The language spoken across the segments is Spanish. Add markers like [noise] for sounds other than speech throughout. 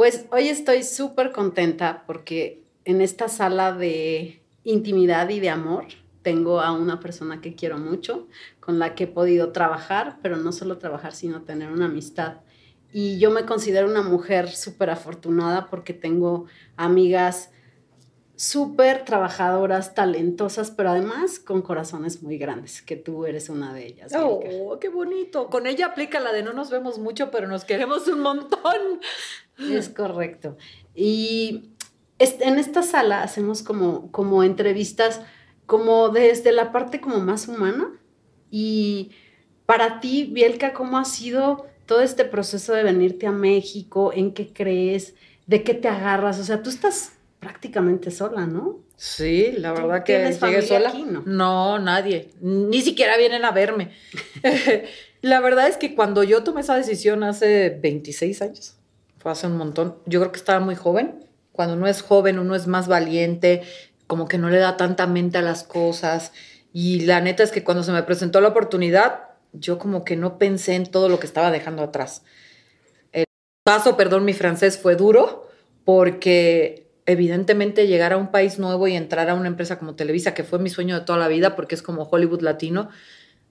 Pues hoy estoy súper contenta porque en esta sala de intimidad y de amor tengo a una persona que quiero mucho, con la que he podido trabajar, pero no solo trabajar, sino tener una amistad. Y yo me considero una mujer súper afortunada porque tengo amigas súper trabajadoras, talentosas, pero además con corazones muy grandes, que tú eres una de ellas. Oh, qué bonito. Con ella aplica la de no nos vemos mucho, pero nos queremos un montón. Es correcto. Y en esta sala hacemos como, como entrevistas, como desde la parte como más humana. Y para ti, Bielka, ¿cómo ha sido todo este proceso de venirte a México? ¿En qué crees? ¿De qué te agarras? O sea, tú estás prácticamente sola, ¿no? Sí, la verdad que llegué sola. Aquí, no? no, nadie. Ni siquiera vienen a verme. [laughs] la verdad es que cuando yo tomé esa decisión hace 26 años, fue hace un montón, yo creo que estaba muy joven. Cuando uno es joven, uno es más valiente, como que no le da tanta mente a las cosas. Y la neta es que cuando se me presentó la oportunidad, yo como que no pensé en todo lo que estaba dejando atrás. El paso, perdón, mi francés fue duro porque evidentemente llegar a un país nuevo y entrar a una empresa como Televisa, que fue mi sueño de toda la vida porque es como Hollywood latino,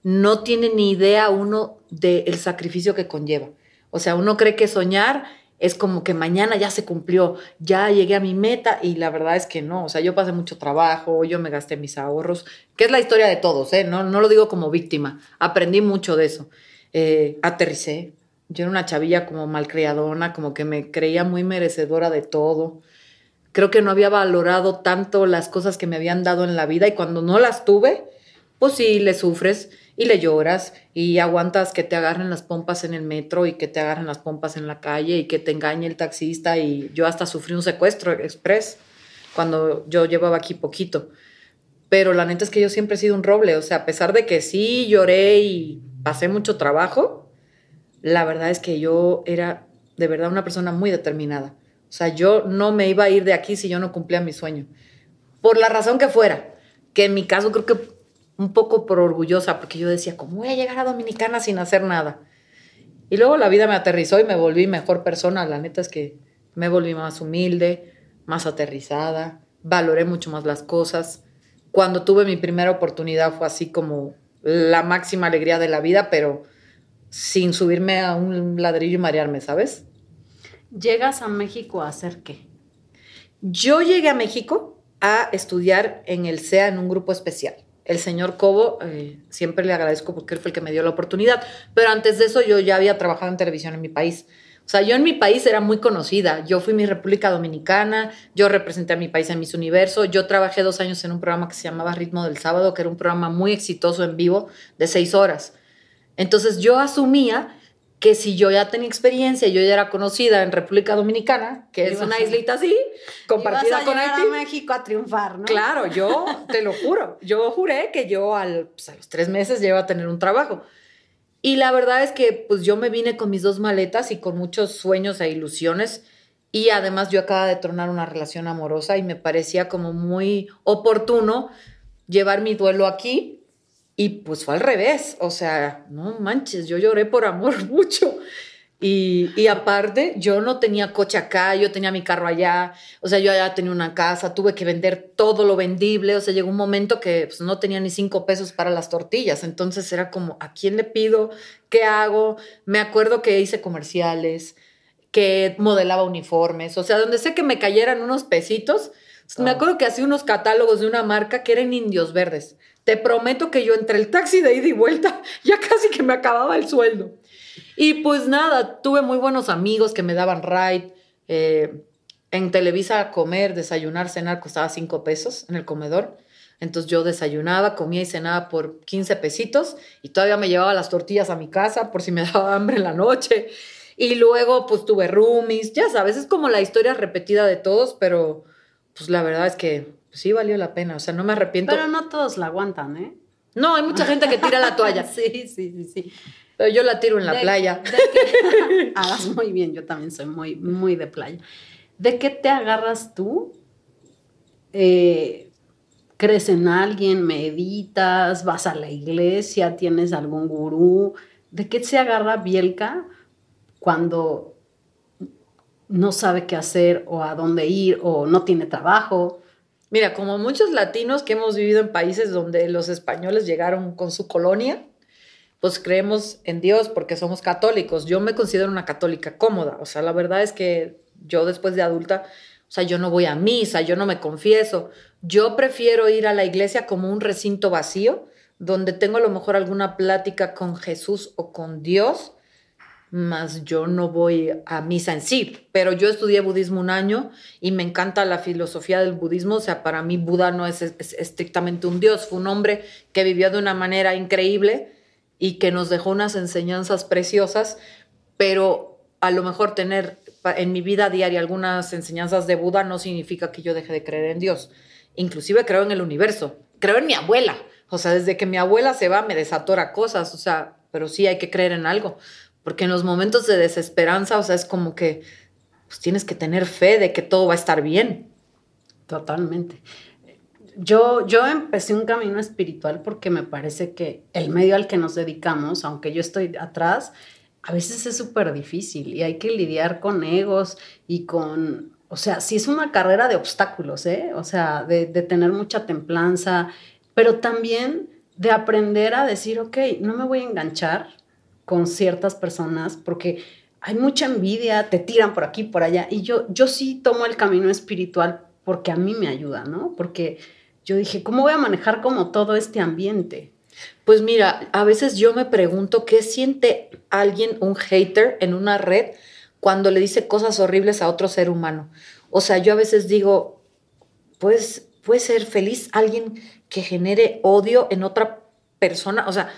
no tiene ni idea uno del sacrificio que conlleva. O sea, uno cree que soñar es como que mañana ya se cumplió, ya llegué a mi meta y la verdad es que no, o sea, yo pasé mucho trabajo, yo me gasté mis ahorros, que es la historia de todos, ¿eh? no, no lo digo como víctima, aprendí mucho de eso. Eh, aterricé, yo era una chavilla como malcriadona, como que me creía muy merecedora de todo creo que no había valorado tanto las cosas que me habían dado en la vida y cuando no las tuve, pues sí, le sufres y le lloras y aguantas que te agarren las pompas en el metro y que te agarren las pompas en la calle y que te engañe el taxista y yo hasta sufrí un secuestro express cuando yo llevaba aquí poquito. Pero la neta es que yo siempre he sido un roble, o sea, a pesar de que sí lloré y pasé mucho trabajo, la verdad es que yo era de verdad una persona muy determinada. O sea, yo no me iba a ir de aquí si yo no cumplía mi sueño. Por la razón que fuera. Que en mi caso creo que un poco por orgullosa, porque yo decía, ¿cómo voy a llegar a Dominicana sin hacer nada? Y luego la vida me aterrizó y me volví mejor persona. La neta es que me volví más humilde, más aterrizada, valoré mucho más las cosas. Cuando tuve mi primera oportunidad fue así como la máxima alegría de la vida, pero sin subirme a un ladrillo y marearme, ¿sabes? ¿Llegas a México a hacer qué? Yo llegué a México a estudiar en el SEA en un grupo especial. El señor Cobo, eh, siempre le agradezco porque él fue el que me dio la oportunidad, pero antes de eso yo ya había trabajado en televisión en mi país. O sea, yo en mi país era muy conocida. Yo fui mi República Dominicana, yo representé a mi país en Miss Universo, yo trabajé dos años en un programa que se llamaba Ritmo del Sábado, que era un programa muy exitoso en vivo de seis horas. Entonces yo asumía que si yo ya tenía experiencia, yo ya era conocida en República Dominicana, que es una islita así, compartida con Haití. a México a triunfar, ¿no? Claro, yo [laughs] te lo juro, yo juré que yo al, pues, a los tres meses ya iba a tener un trabajo. Y la verdad es que pues yo me vine con mis dos maletas y con muchos sueños e ilusiones. Y además yo acaba de tronar una relación amorosa y me parecía como muy oportuno llevar mi duelo aquí y pues fue al revés, o sea, no manches, yo lloré por amor [laughs] mucho. Y, y, aparte, yo no tenía coche acá, yo tenía mi carro allá, o sea, yo allá tenía una casa, tuve que vender todo lo vendible, o sea, llegó un momento que pues, no tenía ni cinco pesos para las tortillas, entonces era como, ¿a quién le pido? ¿Qué hago? Me acuerdo que hice comerciales, que modelaba uniformes, o sea, donde sé que me cayeran unos pesitos, me acuerdo que hacía unos catálogos de una marca que eran indios verdes. Te prometo que yo entre el taxi de ida y vuelta [laughs] ya casi que me acababa el sueldo. Y pues nada, tuve muy buenos amigos que me daban ride. Eh, en Televisa comer, desayunar, cenar costaba cinco pesos en el comedor. Entonces yo desayunaba, comía y cenaba por 15 pesitos y todavía me llevaba las tortillas a mi casa por si me [laughs] daba hambre en la noche. Y luego pues tuve roomies, ya sabes, es como la historia repetida de todos, pero pues la verdad es que sí valió la pena, o sea, no me arrepiento. Pero no todos la aguantan, ¿eh? No, hay mucha gente que tira la toalla. [laughs] sí, sí, sí, sí. Pero yo la tiro en la playa. [laughs] Ah, muy bien, yo también soy muy, muy de playa. ¿De qué te agarras tú? Eh, ¿Crees en alguien? ¿Meditas? ¿Vas a la iglesia? ¿Tienes algún gurú? ¿De qué se agarra Bielka cuando no sabe qué hacer o a dónde ir o no tiene trabajo. Mira, como muchos latinos que hemos vivido en países donde los españoles llegaron con su colonia, pues creemos en Dios porque somos católicos. Yo me considero una católica cómoda. O sea, la verdad es que yo después de adulta, o sea, yo no voy a misa, yo no me confieso. Yo prefiero ir a la iglesia como un recinto vacío, donde tengo a lo mejor alguna plática con Jesús o con Dios, más yo no voy a misa en sí. Pero yo estudié budismo un año y me encanta la filosofía del budismo. O sea, para mí Buda no es, es estrictamente un Dios, fue un hombre que vivió de una manera increíble y que nos dejó unas enseñanzas preciosas, pero a lo mejor tener en mi vida diaria algunas enseñanzas de Buda no significa que yo deje de creer en Dios. Inclusive creo en el universo, creo en mi abuela. O sea, desde que mi abuela se va me desatora cosas, o sea, pero sí hay que creer en algo, porque en los momentos de desesperanza, o sea, es como que pues tienes que tener fe de que todo va a estar bien. Totalmente yo, yo empecé un camino espiritual porque me parece que el medio al que nos dedicamos, aunque yo estoy atrás, a veces es súper difícil y hay que lidiar con egos y con, o sea, sí es una carrera de obstáculos, ¿eh? O sea, de, de tener mucha templanza, pero también de aprender a decir, ok, no me voy a enganchar con ciertas personas porque hay mucha envidia, te tiran por aquí, por allá, y yo, yo sí tomo el camino espiritual porque a mí me ayuda, ¿no? Porque yo dije, ¿cómo voy a manejar como todo este ambiente? Pues mira, a veces yo me pregunto qué siente alguien, un hater en una red, cuando le dice cosas horribles a otro ser humano. O sea, yo a veces digo, pues puede ser feliz alguien que genere odio en otra persona. O sea,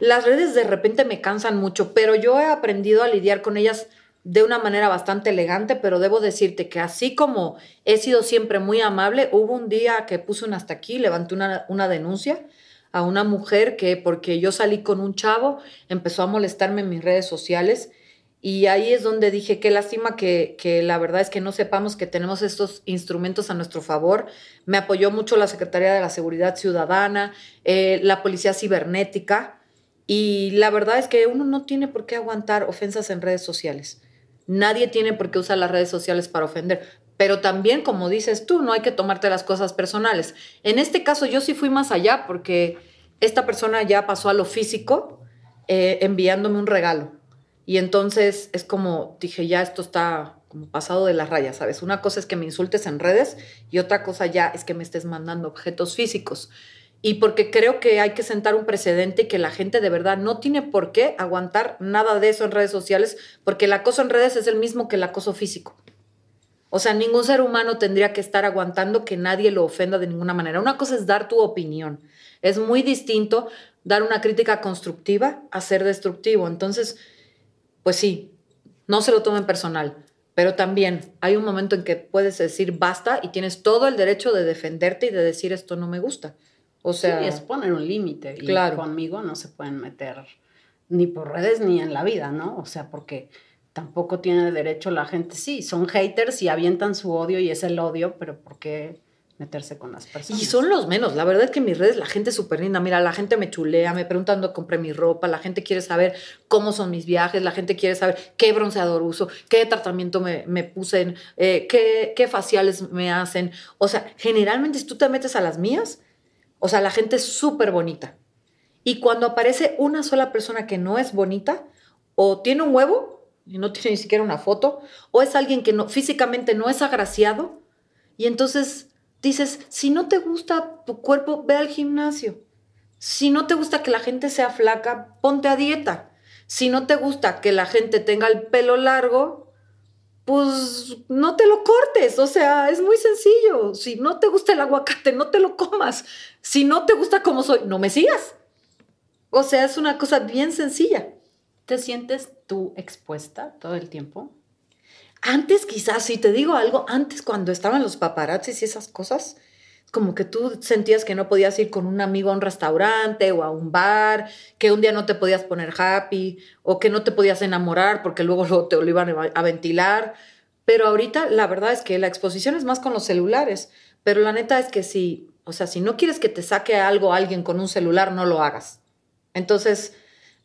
las redes de repente me cansan mucho, pero yo he aprendido a lidiar con ellas de una manera bastante elegante, pero debo decirte que así como he sido siempre muy amable, hubo un día que puse un hasta aquí, levanté una, una denuncia a una mujer que porque yo salí con un chavo, empezó a molestarme en mis redes sociales y ahí es donde dije, qué lástima que, que, la verdad es que no sepamos que tenemos estos instrumentos a nuestro favor. Me apoyó mucho la Secretaría de la Seguridad Ciudadana, eh, la Policía Cibernética y la verdad es que uno no tiene por qué aguantar ofensas en redes sociales. Nadie tiene por qué usar las redes sociales para ofender. Pero también, como dices tú, no hay que tomarte las cosas personales. En este caso yo sí fui más allá porque esta persona ya pasó a lo físico eh, enviándome un regalo. Y entonces es como, dije, ya esto está como pasado de las rayas, ¿sabes? Una cosa es que me insultes en redes y otra cosa ya es que me estés mandando objetos físicos y porque creo que hay que sentar un precedente y que la gente de verdad no tiene por qué aguantar nada de eso en redes sociales, porque el acoso en redes es el mismo que el acoso físico. O sea, ningún ser humano tendría que estar aguantando que nadie lo ofenda de ninguna manera. Una cosa es dar tu opinión. Es muy distinto dar una crítica constructiva a ser destructivo. Entonces, pues sí, no se lo tomen personal, pero también hay un momento en que puedes decir basta y tienes todo el derecho de defenderte y de decir esto no me gusta. O sea, es poner un límite. Claro. Y conmigo no se pueden meter ni por redes ni en la vida, ¿no? O sea, porque tampoco tiene derecho la gente. Sí, son haters y avientan su odio y es el odio, pero ¿por qué meterse con las personas? Y son los menos. La verdad es que en mis redes la gente es súper linda. Mira, la gente me chulea, me pregunta dónde compré mi ropa, la gente quiere saber cómo son mis viajes, la gente quiere saber qué bronceador uso, qué tratamiento me, me puse, eh, qué, qué faciales me hacen. O sea, generalmente si tú te metes a las mías, o sea, la gente es súper bonita. Y cuando aparece una sola persona que no es bonita, o tiene un huevo y no tiene ni siquiera una foto, o es alguien que no, físicamente no es agraciado, y entonces dices, si no te gusta tu cuerpo, ve al gimnasio. Si no te gusta que la gente sea flaca, ponte a dieta. Si no te gusta que la gente tenga el pelo largo, pues no te lo cortes, o sea, es muy sencillo. Si no te gusta el aguacate, no te lo comas. Si no te gusta como soy, no me sigas. O sea, es una cosa bien sencilla. ¿Te sientes tú expuesta todo el tiempo? Antes quizás, si te digo algo, antes cuando estaban los paparazzis y esas cosas, como que tú sentías que no podías ir con un amigo a un restaurante o a un bar, que un día no te podías poner happy o que no te podías enamorar porque luego te lo iban a ventilar. Pero ahorita la verdad es que la exposición es más con los celulares. Pero la neta es que si, o sea, si no quieres que te saque algo alguien con un celular, no lo hagas. Entonces,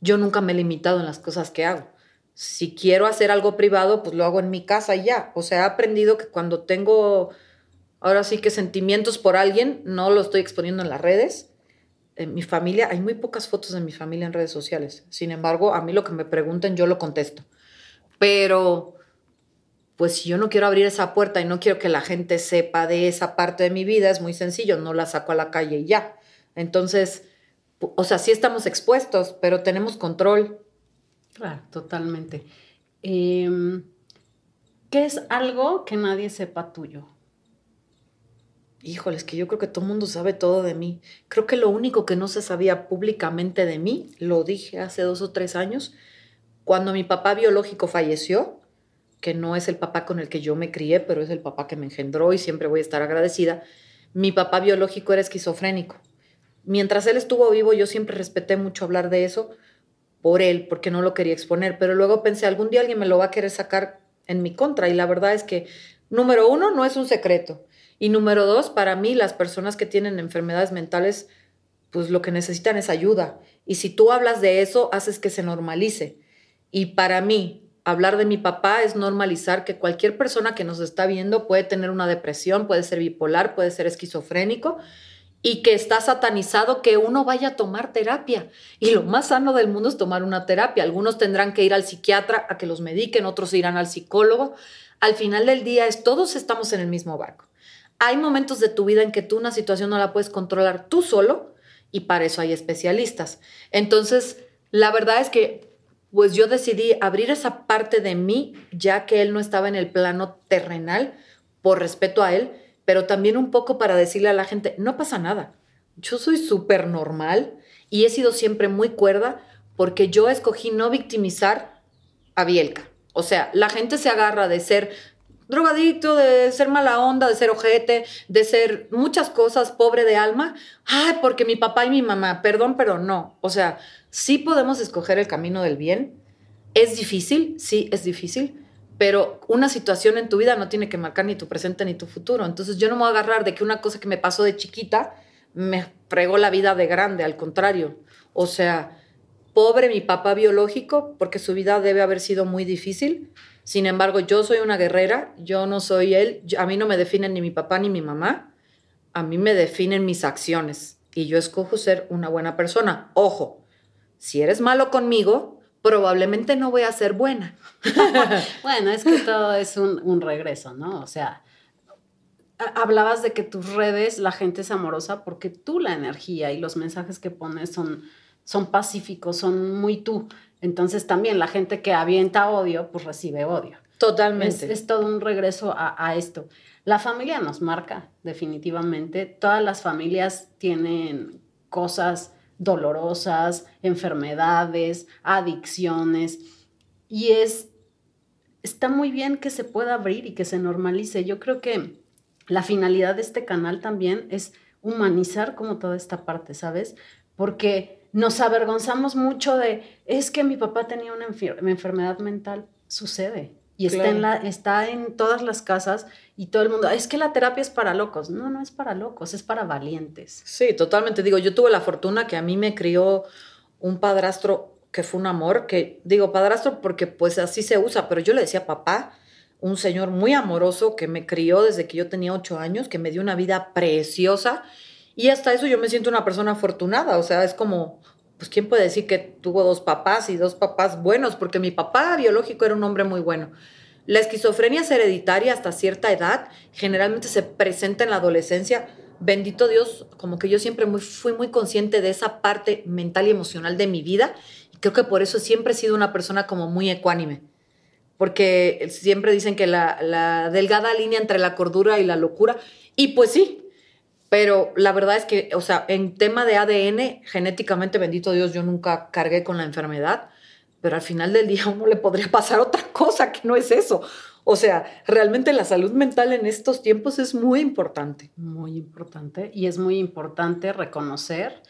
yo nunca me he limitado en las cosas que hago. Si quiero hacer algo privado, pues lo hago en mi casa y ya. O sea, he aprendido que cuando tengo, ahora sí que sentimientos por alguien, no lo estoy exponiendo en las redes. En mi familia, hay muy pocas fotos de mi familia en redes sociales. Sin embargo, a mí lo que me pregunten, yo lo contesto. Pero, pues si yo no quiero abrir esa puerta y no quiero que la gente sepa de esa parte de mi vida, es muy sencillo, no la saco a la calle y ya. Entonces, o sea, sí estamos expuestos, pero tenemos control. Claro, totalmente. Em, ¿Qué es algo que nadie sepa tuyo? Híjole, es que yo creo que todo el mundo sabe todo de mí. Creo que lo único que no se sabía públicamente de mí, lo dije hace dos o tres años, cuando mi papá biológico falleció, que no es el papá con el que yo me crié, pero es el papá que me engendró y siempre voy a estar agradecida, mi papá biológico era esquizofrénico mientras él estuvo vivo, yo siempre respeté mucho hablar de eso por él, porque no lo quería exponer, pero luego pensé, algún día alguien me lo va a querer sacar en mi contra, y la verdad es que, número uno, no es un secreto, y número dos, para mí las personas que tienen enfermedades mentales, pues lo que necesitan es ayuda, y si tú hablas de eso, haces que se normalice, y para mí, hablar de mi papá es normalizar que cualquier persona que nos está viendo puede tener una depresión, puede ser bipolar, puede ser esquizofrénico, y que está satanizado que uno vaya a tomar terapia. Y lo más sano del mundo es tomar una terapia. Algunos tendrán que ir al psiquiatra a que los mediquen, otros irán al psicólogo. Al final del día es todos estamos en el mismo barco. Hay momentos de tu vida en que tú una situación no la puedes controlar tú solo y para eso hay especialistas. Entonces, la verdad es que pues yo decidí abrir esa parte de mí ya que él no estaba en el plano terrenal por respeto a él pero también un poco para decirle a la gente, no pasa nada, yo soy súper normal y he sido siempre muy cuerda porque yo escogí no victimizar a Bielka. O sea, la gente se agarra de ser drogadicto, de ser mala onda, de ser ojete, de ser muchas cosas, pobre de alma. Ay, porque mi papá y mi mamá, perdón, pero no. O sea, sí podemos escoger el camino del bien. Es difícil, sí, es difícil, pero una situación en tu vida no tiene que marcar ni tu presente ni tu futuro. Entonces yo no me voy a agarrar de que una cosa que me pasó de chiquita me fregó la vida de grande, al contrario. O sea, pobre mi papá biológico porque su vida debe haber sido muy difícil. Sin embargo, yo soy una guerrera, yo no soy él, a mí no me definen ni mi papá ni mi mamá, a mí me definen mis acciones y yo escojo ser una buena persona. Ojo, si eres malo conmigo, probablemente no voy a ser buena. [laughs] bueno, es que todo es un, regreso, ¿no? O sea, hablabas de que tus redes, la gente es amorosa porque tú la energía y los mensajes que pones son, son pacíficos, son muy tú. Entonces también la gente que avienta odio, pues recibe odio. Totalmente. Es, todo un regreso a, a, esto. La familia nos marca, definitivamente. Todas las familias tienen cosas dolorosas, enfermedades, adicciones. Y es, está muy bien que se pueda abrir y que se normalice. Yo creo que la finalidad de este canal también es humanizar como toda esta parte, ¿sabes? Porque nos avergonzamos mucho de, es que mi papá tenía una enfermedad mental. Sucede, y está, en la, está en todas las casas y todo el mundo, es que la terapia es para locos. No, no es para locos, es para valientes. Sí, totalmente. Digo, yo tuve la fortuna que a mí me crió un padrastro que fue un amor, que digo padrastro porque pues así se usa, pero yo le decía papá, un señor muy amoroso que me crió desde que yo tenía ocho años, que me dio una vida preciosa y hasta eso yo me siento una persona afortunada, o sea, es como pues quién puede decir que tuvo dos papás y dos papás buenos, porque mi papá biológico era un hombre muy bueno. La esquizofrenia es hereditaria hasta cierta edad, generalmente se presenta en la adolescencia. Bendito Dios, como que yo siempre fui muy consciente de esa parte mental y emocional de mi vida y creo que por eso siempre he sido una persona como muy ecuánime, porque siempre dicen que la delgada línea entre la cordura y la locura, y pues sí, pero la verdad es que, o sea, en tema de ADN, genéticamente, bendito Dios, yo nunca cargué con la enfermedad, pero al final del día [laughs] uno le podría pasar otra cosa que no es eso. O sea, realmente la salud mental en estos tiempos es muy importante. Muy importante. Y es muy importante reconocer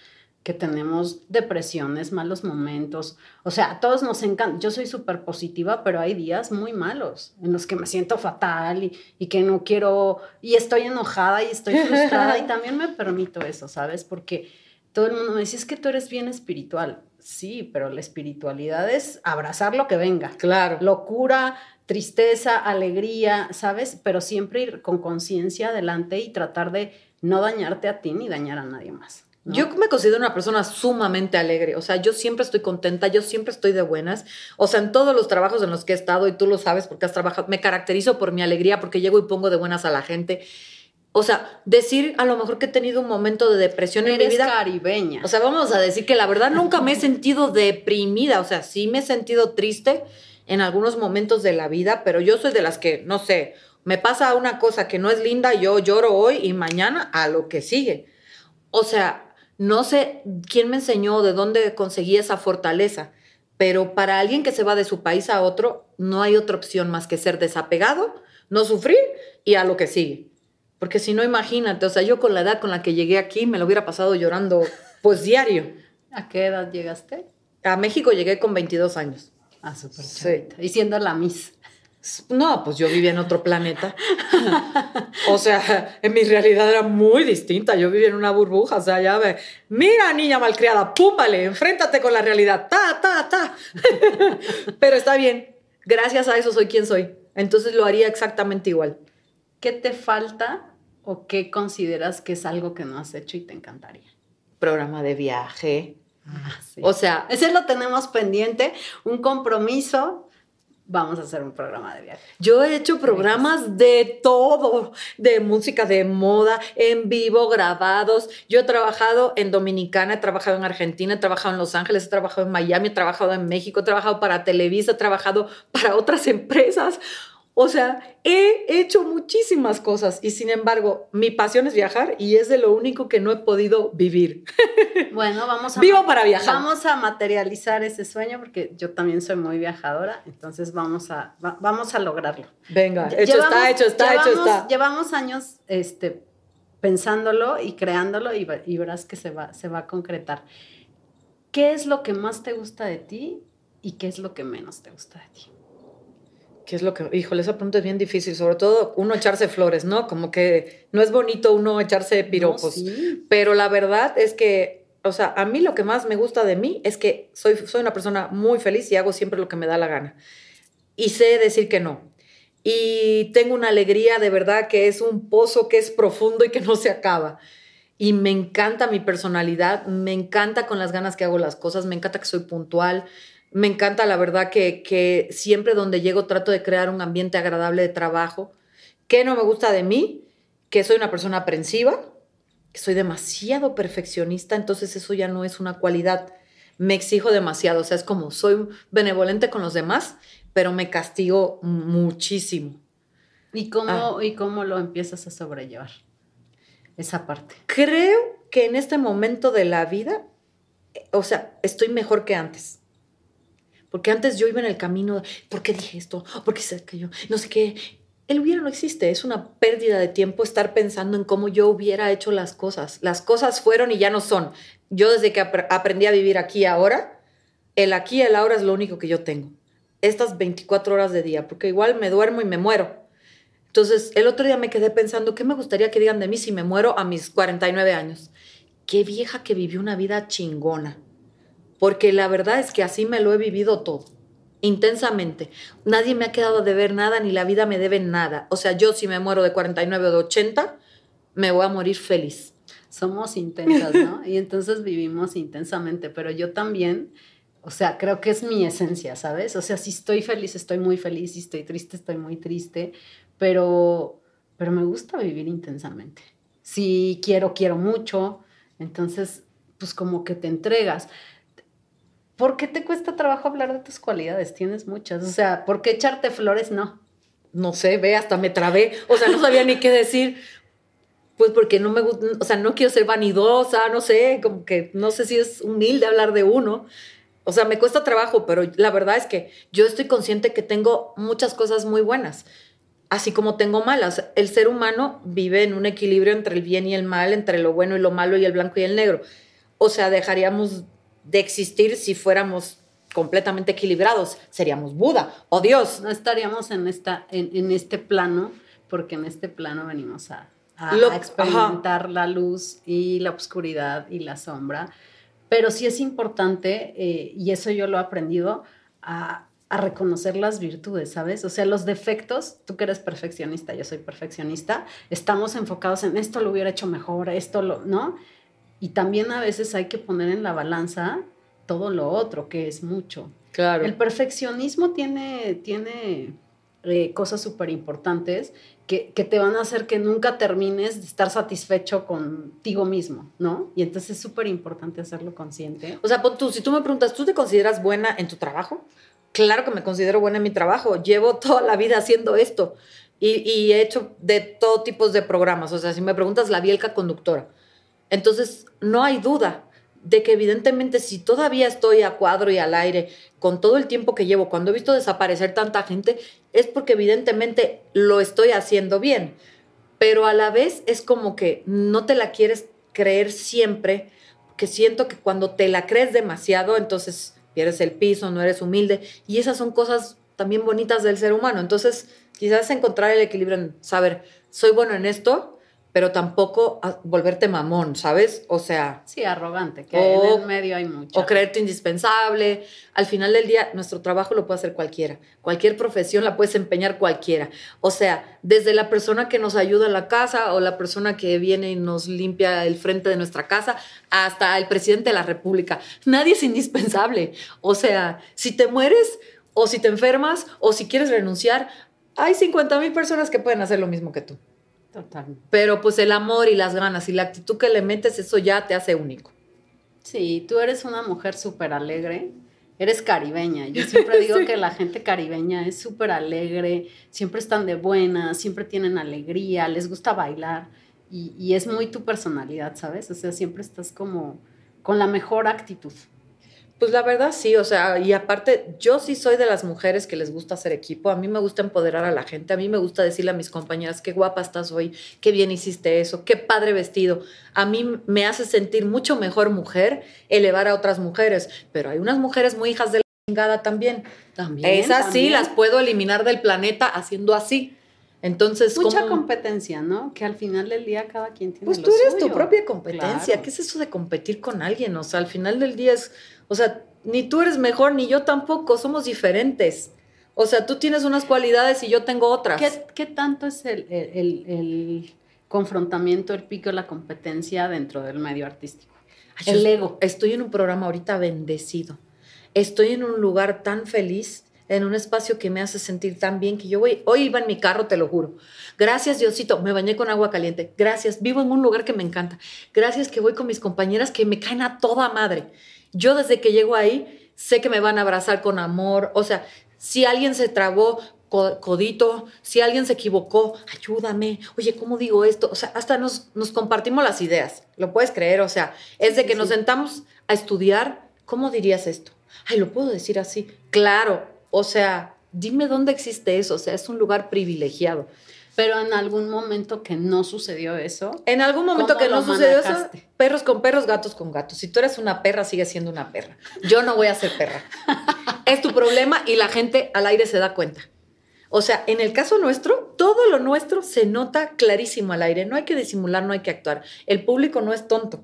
que tenemos depresiones, malos momentos. O sea, a todos nos encanta. Yo soy súper positiva, pero hay días muy malos en los que me siento fatal y, y, que no quiero, y estoy enojada y estoy frustrada y [laughs] también me permito eso, ¿sabes? Porque todo el mundo me dice, es que tú eres bien espiritual. Sí, pero la espiritualidad es abrazar lo que venga. Claro. Locura, tristeza, alegría, ¿sabes? Pero siempre ir con conciencia adelante y tratar de no dañarte a ti ni dañar a nadie más. Yo me considero una persona sumamente alegre, o sea, yo siempre estoy contenta, yo siempre estoy de buenas, o sea, en todos los trabajos en los que he estado, y tú lo sabes porque has trabajado, me caracterizo por mi alegría, porque llego y pongo de buenas a la gente. O sea, decir a lo mejor que he tenido un momento de depresión en mi vida. caribeña. O sea, vamos a decir que la verdad nunca me he sentido deprimida, o sea, sí me he sentido triste en algunos momentos de la vida, pero yo soy de las que, no sé, me pasa una cosa que no es linda, yo lloro hoy y mañana a lo que sigue. O sea, no sé quién me enseñó, de dónde conseguí esa fortaleza, pero para alguien que se va de su país a otro, no hay otra opción más que ser desapegado, no sufrir y a lo que sigue. Porque si no, imagínate, o sea, yo con la edad con la que llegué aquí me lo hubiera pasado llorando pues diario. ¿A qué edad llegaste? A México llegué con 22 años. Ah, súper sí. Y siendo la Miss. No, pues yo vivía en otro planeta. o sea, en mi realidad era muy distinta. Yo vivía en una burbuja. O sea, ya ve, mira, niña malcriada, púmbale, enfréntate con la realidad. Ta, ta, ta. [laughs] Pero está bien. Gracias a eso soy quien soy. Entonces lo haría exactamente igual. ¿Qué te falta o qué consideras que es algo que no has hecho y te encantaría? Programa de viaje. Ah, o sea, ese lo tenemos pendiente, un compromiso vamos a hacer un programa de viaje. Yo he hecho programas de todo, de música, de moda, en vivo, grabados. Yo he trabajado en Dominicana, he trabajado en Argentina, he trabajado en Los Ángeles, he trabajado en Miami, he trabajado en México, he trabajado para Televisa, he trabajado para otras [laughs] empresas. O sea, he hecho muchísimas cosas y sin embargo, mi pasión es viajar y es de lo único que no he podido vivir. [laughs] Bueno, vamos a Vivo para viajar. Vamos a materializar ese sueño porque yo también soy muy viajadora, entonces vamos a vamos a lograrlo. Venga, hecho está, hecho está, hecho está. Llevamos años este pensándolo y creándolo y, y verás que se va se va a concretar. ¿Qué es lo que más te gusta de ti y qué es lo que menos te gusta de ti? ¿Qué es lo que, híjole, esa pregunta es bien difícil, sobre todo uno echarse flores, ¿no? Como que no es bonito uno echarse piropos, pero la verdad es que, o sea, a mí lo que más me gusta de mí es que soy, soy una persona muy feliz y hago siempre lo que me da la gana. Y sé decir que no. Y tengo una alegría de verdad que es un pozo que es profundo y que no se acaba. Y me encanta mi personalidad, me encanta con las ganas que hago las cosas, me encanta que soy puntual, me encanta, la verdad, que, siempre donde llego trato de crear un ambiente agradable de trabajo. ¿Qué no me gusta de mí? Que soy una persona aprensiva, que soy demasiado perfeccionista, entonces eso ya no es una cualidad. Me exijo demasiado, o sea, es como soy benevolente con los demás, pero me castigo muchísimo. ¿Y cómo, ah. ¿y cómo lo empiezas a sobrellevar? Esa parte. Creo que en este momento de la vida, o sea, estoy mejor que antes. Porque antes yo iba en el camino, ¿por qué dije esto? ¿Por qué se cayó? No sé qué. El hubiera no existe, es una pérdida de tiempo estar pensando en cómo yo hubiera hecho las cosas. Las cosas fueron y ya no son. Yo desde que aprendí a vivir aquí ahora, el aquí y el ahora es lo único que yo tengo. Estas 24 horas de día, porque igual me duermo y me muero. Entonces, el otro día me quedé pensando, ¿qué me gustaría que digan de mí si me muero a mis 49 años? Qué vieja que vivió una vida chingona porque la verdad es que así me lo he vivido todo, intensamente. Nadie me ha quedado de ver nada, ni la vida me debe nada. O sea, yo si me muero de 49 o de 80, me voy a morir feliz. Somos intensas, ¿no? [laughs] y entonces vivimos intensamente, pero yo también, o sea, creo que es mi esencia, ¿sabes? O sea, si estoy feliz, estoy muy feliz, si estoy triste, estoy muy triste, pero, pero me gusta vivir intensamente. Si quiero, quiero mucho, entonces, pues como que te entregas. ¿Por qué te cuesta trabajo hablar de tus cualidades? Tienes muchas. O sea, ¿por qué echarte flores? No. No sé, ve, hasta me trabé. O sea, no sabía ni qué decir. Pues porque no me gusta, o sea, no quiero ser vanidosa, no sé, como que no sé si es humilde hablar de uno. O sea, me cuesta trabajo, pero la verdad es que yo estoy consciente que tengo muchas cosas muy buenas, así como tengo malas. El ser humano vive en un equilibrio entre el bien y el mal, entre lo bueno y lo malo y el blanco y el negro. O sea, dejaríamos de existir si fuéramos completamente equilibrados. Seríamos Buda o Dios. No estaríamos en, esta, en, este plano, porque en este plano venimos a, a, experimentar la luz y la oscuridad y la sombra. Pero sí es importante, eh, y eso yo lo he aprendido, a, a, reconocer las virtudes, ¿sabes? O sea, los defectos, tú que eres perfeccionista, yo soy perfeccionista, estamos enfocados en esto lo hubiera hecho mejor, esto lo, ¿no? Y también a veces hay que poner en la balanza todo lo otro, que es mucho. Claro. El perfeccionismo tiene, tiene eh, cosas súper importantes que, te van a hacer que nunca termines de estar satisfecho contigo mismo, ¿no? Y entonces es súper importante hacerlo consciente. O sea, tú, si tú me preguntas, ¿tú te consideras buena en tu trabajo? Claro que me considero buena en mi trabajo. Llevo toda la vida haciendo esto y, y he hecho de todo tipo de programas. O sea, si me preguntas, la bielca conductora. Entonces, no hay duda de que evidentemente si todavía estoy a cuadro y al aire con todo el tiempo que llevo, cuando he visto desaparecer tanta gente, es porque evidentemente lo estoy haciendo bien. Pero a la vez es como que no te la quieres creer siempre, que siento que cuando te la crees demasiado, entonces pierdes el piso, no eres humilde. Y esas son cosas también bonitas del ser humano. Entonces, quizás encontrar el equilibrio en saber, soy bueno en esto, pero tampoco volverte mamón, ¿sabes? O sea... Sí, arrogante, que en el medio hay mucho. O creerte indispensable. Al final del día, nuestro trabajo lo puede hacer cualquiera. Cualquier profesión la puedes empeñar cualquiera. O sea, desde la persona que nos ayuda en la casa o la persona que viene y nos limpia el frente de nuestra casa, hasta el presidente de la República. Nadie es indispensable. O sea, si te mueres o si te enfermas o si quieres renunciar, hay 50 mil personas que pueden hacer lo mismo que tú. Pero pues el amor y las ganas y la actitud que le metes, eso ya te hace único. Sí, tú eres una mujer súper alegre, eres caribeña. Yo [laughs] siempre digo que la gente caribeña es súper alegre, siempre están de buena, siempre tienen alegría, les gusta bailar y, y es muy tu personalidad, ¿sabes? O sea, siempre estás como con la mejor actitud. Pues la verdad sí, o sea, y aparte yo sí soy de las mujeres que les gusta hacer equipo, a mí me gusta empoderar a la gente, a mí me gusta decirle a mis compañeras, qué guapa estás hoy, qué bien hiciste eso, qué padre vestido. A mí me hace sentir mucho mejor mujer elevar a otras mujeres, pero hay unas mujeres muy hijas de la chingada también. También. Esas sí las puedo eliminar del planeta haciendo así. Entonces, mucha competencia, ¿no? Que al final del día cada quien tiene Pues tú eres tu propia competencia. ¿Qué es eso de competir con alguien? O sea, al final del día es o sea, ni tú eres mejor ni yo tampoco, somos diferentes. O sea, tú tienes unas cualidades y yo tengo otras. ¿Qué, tanto es el, confrontamiento, el pico, la competencia dentro del medio artístico? el ego. Estoy en un programa ahorita bendecido. Estoy en un lugar tan feliz, en un espacio que me hace sentir tan bien que yo voy, hoy iba en mi carro, te lo juro. Gracias Diosito, me bañé con agua caliente. Gracias, vivo en un lugar que me encanta. Gracias que voy con mis compañeras que me caen a toda madre. Yo desde que llego ahí sé que me van a abrazar con amor. O sea, si alguien se trabó, codito, si alguien se equivocó, ayúdame. Oye, ¿cómo digo esto? O sea, hasta nos, nos compartimos las ideas. ¿Lo puedes creer? O sea, es de que nos sentamos a estudiar. ¿Cómo dirías esto? Ay, lo puedo decir así. Claro. O sea, dime dónde existe eso. O sea, es un lugar privilegiado. Pero en algún momento que no sucedió eso. En algún momento que no sucedió eso, perros con perros, gatos con gatos. Si tú eres una perra, sigue siendo una perra. Yo no voy a ser perra. [laughs] es tu problema y la gente al aire se da cuenta. O sea, en el caso nuestro, todo lo nuestro se nota clarísimo al aire. No hay que disimular, no hay que actuar. El público no es tonto.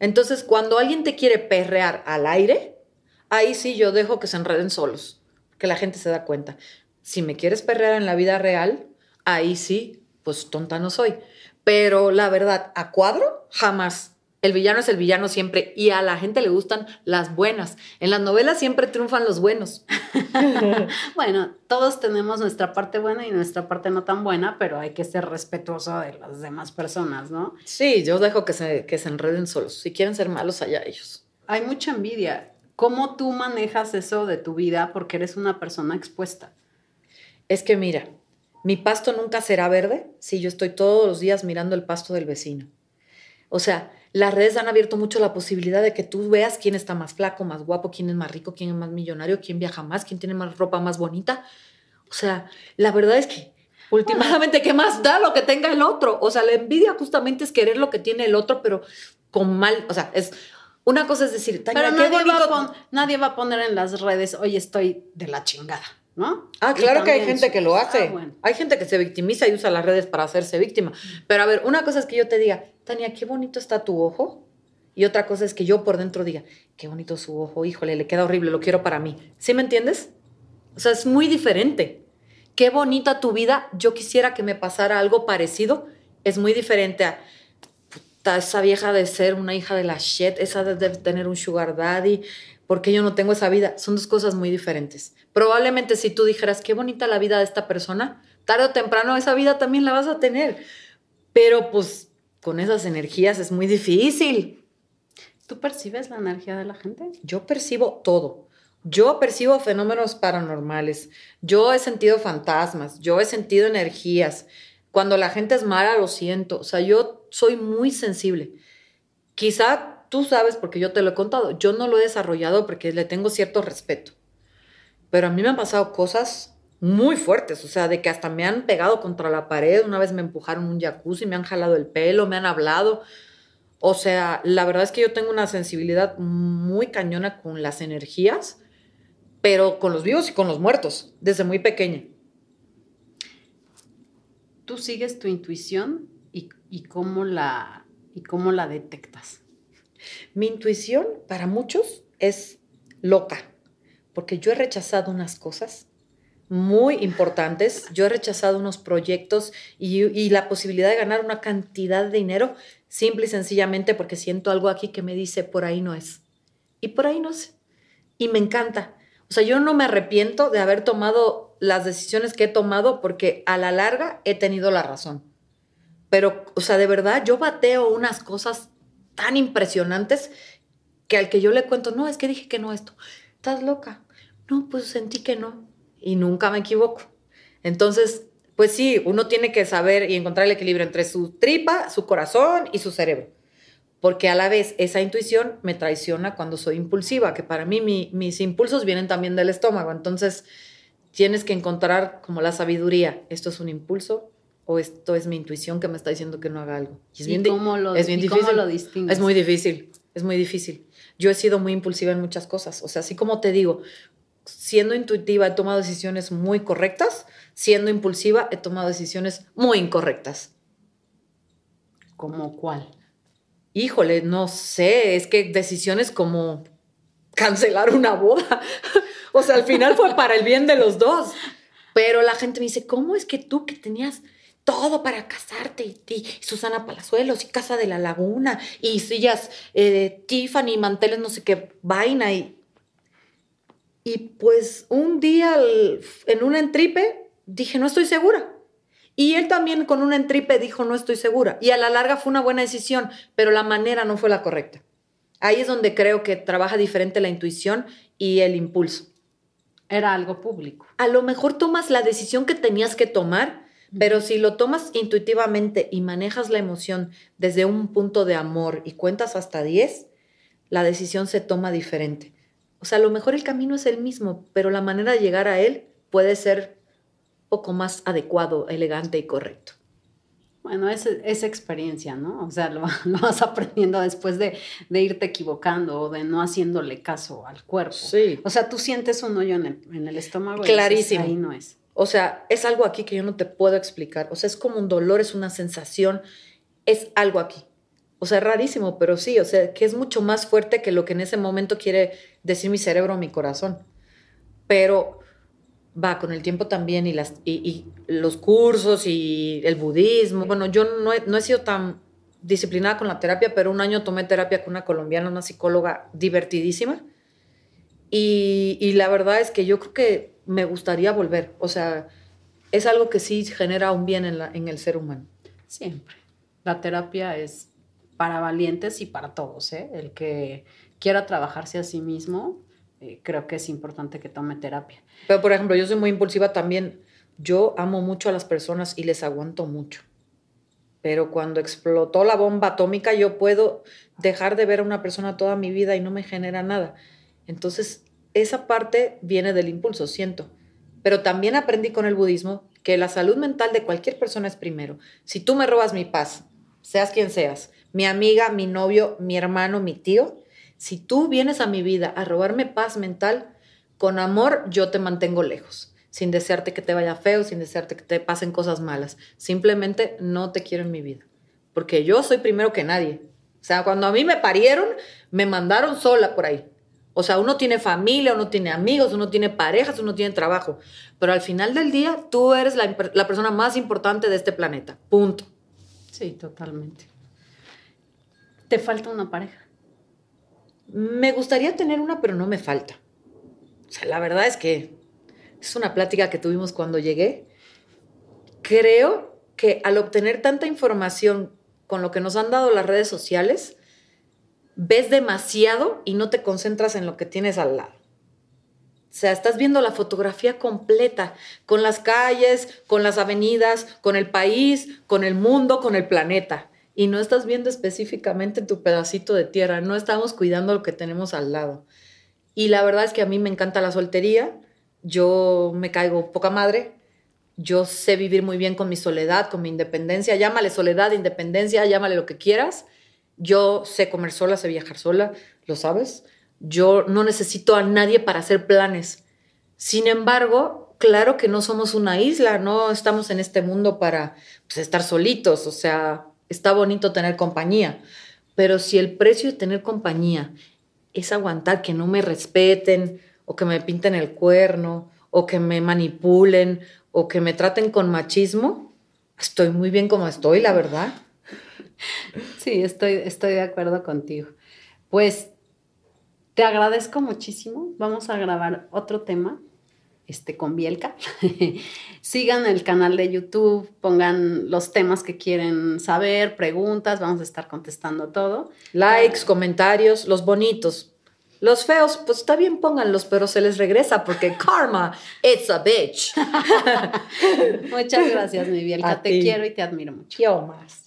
Entonces, cuando alguien te quiere perrear al aire, ahí sí yo dejo que se enreden solos, que la gente se da cuenta. Si me quieres perrear en la vida real, ahí sí, pues tonta no soy. Pero la verdad, a cuadro, jamás. El villano es el villano siempre y a la gente le gustan las buenas. En las novelas siempre triunfan los buenos. [laughs] bueno, todos tenemos nuestra parte buena y nuestra parte no tan buena, pero hay que ser respetuoso de las demás personas, ¿no? Sí, yo dejo que se, que se enreden solos. Si quieren ser malos, allá ellos. Hay mucha envidia. ¿Cómo tú manejas eso de tu vida porque eres una persona expuesta? Es que mira, mi pasto nunca será verde si yo estoy todos los días mirando el pasto del vecino. O sea, las redes han abierto mucho la posibilidad de que tú veas quién está más flaco, más guapo, quién es más rico, quién es más millonario, quién viaja más, quién tiene más ropa más bonita. O sea, la verdad es que últimamente, ¿qué más da lo que tenga el otro? O sea, la envidia justamente es querer lo que tiene el otro, pero con mal, o sea, es... Una cosa es decir, pero nadie, va nadie va a poner en las redes, hoy estoy de la chingada. ¿no? Ah, claro que hay gente que lo hace. Ah, hay gente que se victimiza y usa las redes para hacerse víctima. Pero a ver, una cosa es que yo te diga, Tania, qué bonito está tu ojo. Y otra cosa es que yo por dentro diga, qué bonito su ojo, híjole, le queda horrible, lo quiero para mí. ¿Sí me entiendes? O sea, es muy diferente. Qué bonita tu vida, yo quisiera que me pasara algo parecido. Es muy diferente a, esa vieja de ser una hija de la shit, esa de, tener un sugar daddy, porque yo no tengo esa vida. Son dos cosas muy diferentes. Probablemente si tú dijeras, qué bonita la vida de esta persona, tarde o temprano esa vida también la vas a tener. Pero pues con esas energías es muy difícil. ¿Tú percibes la energía de la gente? Yo percibo todo. Yo percibo fenómenos paranormales. Yo he sentido fantasmas. Yo he sentido energías. Cuando la gente es mala, lo siento. O sea, yo soy muy sensible. Quizá tú sabes, porque yo te lo he contado, yo no lo he desarrollado porque le tengo cierto respeto. Pero a mí me han pasado cosas muy fuertes, o sea, de que hasta me han pegado contra la pared, una vez me empujaron un jacuzzi, me han jalado el pelo, me han hablado. O sea, la verdad es que yo tengo una sensibilidad muy cañona con las energías, pero con los vivos y con los muertos, desde muy pequeña tú sigues tu intuición y, cómo, la, y cómo la detectas. Mi intuición para muchos es loca, porque yo he rechazado unas cosas muy importantes, yo he rechazado unos proyectos y, y, la posibilidad de ganar una cantidad de dinero simple y sencillamente porque siento algo aquí que me dice por ahí no es. Y por ahí no es. Y me encanta. O sea, yo no me arrepiento de haber tomado las decisiones que he tomado porque a la larga he tenido la razón. Pero, o sea, de verdad, yo bateo unas cosas tan impresionantes que al que yo le cuento, no, es que dije que no esto. ¿Estás loca? No, pues sentí que no. Y nunca me equivoco. Entonces, pues sí, uno tiene que saber y encontrar el equilibrio entre su tripa, su corazón y su cerebro porque a la vez esa intuición me traiciona cuando soy impulsiva, que para mí mis impulsos vienen también del estómago. Entonces, tienes que encontrar como la sabiduría, esto es un impulso o esto es mi intuición que me está diciendo que no haga algo. es bien, cómo lo, es bien difícil. Cómo lo distingues? Es muy difícil, es muy difícil. Yo he sido muy impulsiva en muchas cosas, o sea, así como te digo, siendo intuitiva he tomado decisiones muy correctas, siendo impulsiva he tomado decisiones muy incorrectas. ¿Como cuál? híjole, no sé, es que decisiones como cancelar una boda. [laughs] o sea, al final fue para el bien de los dos. Pero la gente me dice, ¿cómo es que tú que tenías todo para casarte y, Susana Palazuelos y Casa de la Laguna y sillas eh, Tiffany, manteles, no sé qué vaina y... Y pues un día en un entripe dije, no estoy segura. Y él también con un entripe dijo, no estoy segura. Y a la larga fue una buena decisión, pero la manera no fue la correcta. Ahí es donde creo que trabaja diferente la intuición y el impulso. Era algo público. A lo mejor tomas la decisión que tenías que tomar, pero si lo tomas intuitivamente y manejas la emoción desde un punto de amor y cuentas hasta 10, la decisión se toma diferente. O sea, a lo mejor el camino es el mismo, pero la manera de llegar a él puede ser poco más adecuado, elegante y correcto. Bueno, es esa experiencia, ¿no? O sea, lo, [laughs] vas aprendiendo después de, irte equivocando o de no haciéndole caso al cuerpo. Sí. O sea, tú sientes un hoyo en el, estómago. Clarísimo. Y ahí no es. O sea, es algo aquí que yo no te puedo explicar. O sea, es como un dolor, es una sensación, es algo aquí. O sea, es rarísimo, pero sí, o sea, que es mucho más fuerte que lo que en ese momento quiere decir mi cerebro o mi corazón. Pero va con el tiempo también y, las, y, los cursos y el budismo. Bueno, yo no he, no he, sido tan disciplinada con la terapia, pero un año tomé terapia con una colombiana, una psicóloga divertidísima. Y, y, la verdad es que yo creo que me gustaría volver. O sea, es algo que sí genera un bien en, la, en el ser humano. Siempre. La terapia es para valientes y para todos. ¿eh? El que quiera trabajarse a sí mismo eh, creo que es importante que tome terapia. Pero, por ejemplo, yo soy muy impulsiva también. Yo amo mucho a las personas y les aguanto mucho. Pero cuando explotó la bomba atómica, yo puedo dejar de ver a una persona toda mi vida y no me genera nada. Entonces, esa parte viene del impulso, siento. Pero también aprendí con el budismo que la salud mental de cualquier persona es primero. Si tú me robas mi paz, seas quien seas, mi amiga, mi novio, mi hermano, mi tío, si tú vienes a mi vida a robarme paz mental, con amor yo te mantengo lejos. sin desearte que te vaya feo, sin desearte que te pasen cosas malas. Simplemente no te quiero en mi vida. Porque yo soy primero que nadie. O sea, cuando a mí me parieron, me mandaron sola por ahí. O sea, uno tiene familia, uno tiene amigos, uno tiene parejas, uno tiene trabajo. Pero al final del día, tú eres la, la persona más importante de este planeta. Punto. Sí, totalmente. ¿Te falta una pareja? Me gustaría tener una, pero no me falta. O sea, la verdad es que es una plática que tuvimos cuando llegué. Creo que al obtener tanta información con lo que nos han dado las redes sociales, ves demasiado y no te concentras en lo que tienes al lado. O sea, estás viendo la fotografía completa, con las calles, con las avenidas, con el país, con el mundo, con el planeta. Y no estás viendo específicamente tu pedacito de tierra, no estamos cuidando lo que tenemos al lado. Y la verdad es que a mí me encanta la soltería, yo me caigo poca madre, yo sé vivir muy bien con mi soledad, con mi independencia, llámale soledad, independencia, llámale lo que quieras. Yo sé comer sola, sé viajar sola, lo sabes. Yo no necesito a nadie para hacer planes. Sin embargo, claro que no somos una isla, no estamos en este mundo para pues, estar solitos, o sea, está bonito tener compañía, pero si el precio de tener compañía es aguantar que no me respeten o que me pinten el cuerno o que me manipulen o que me traten con machismo, estoy muy bien como estoy, la verdad. [laughs] Sí, estoy, estoy de acuerdo contigo. Pues te agradezco muchísimo. Vamos a grabar otro tema este, con Bielka. [laughs] Sigan el canal de YouTube, pongan los temas que quieren saber, preguntas, vamos a estar contestando todo. Likes, comentarios, los bonitos, los feos, pues está bien, pónganlos, pero se les regresa porque [laughs] karma, it's a bitch. Muchas gracias, mi Bielka. Te quiero y te admiro mucho. Yo más.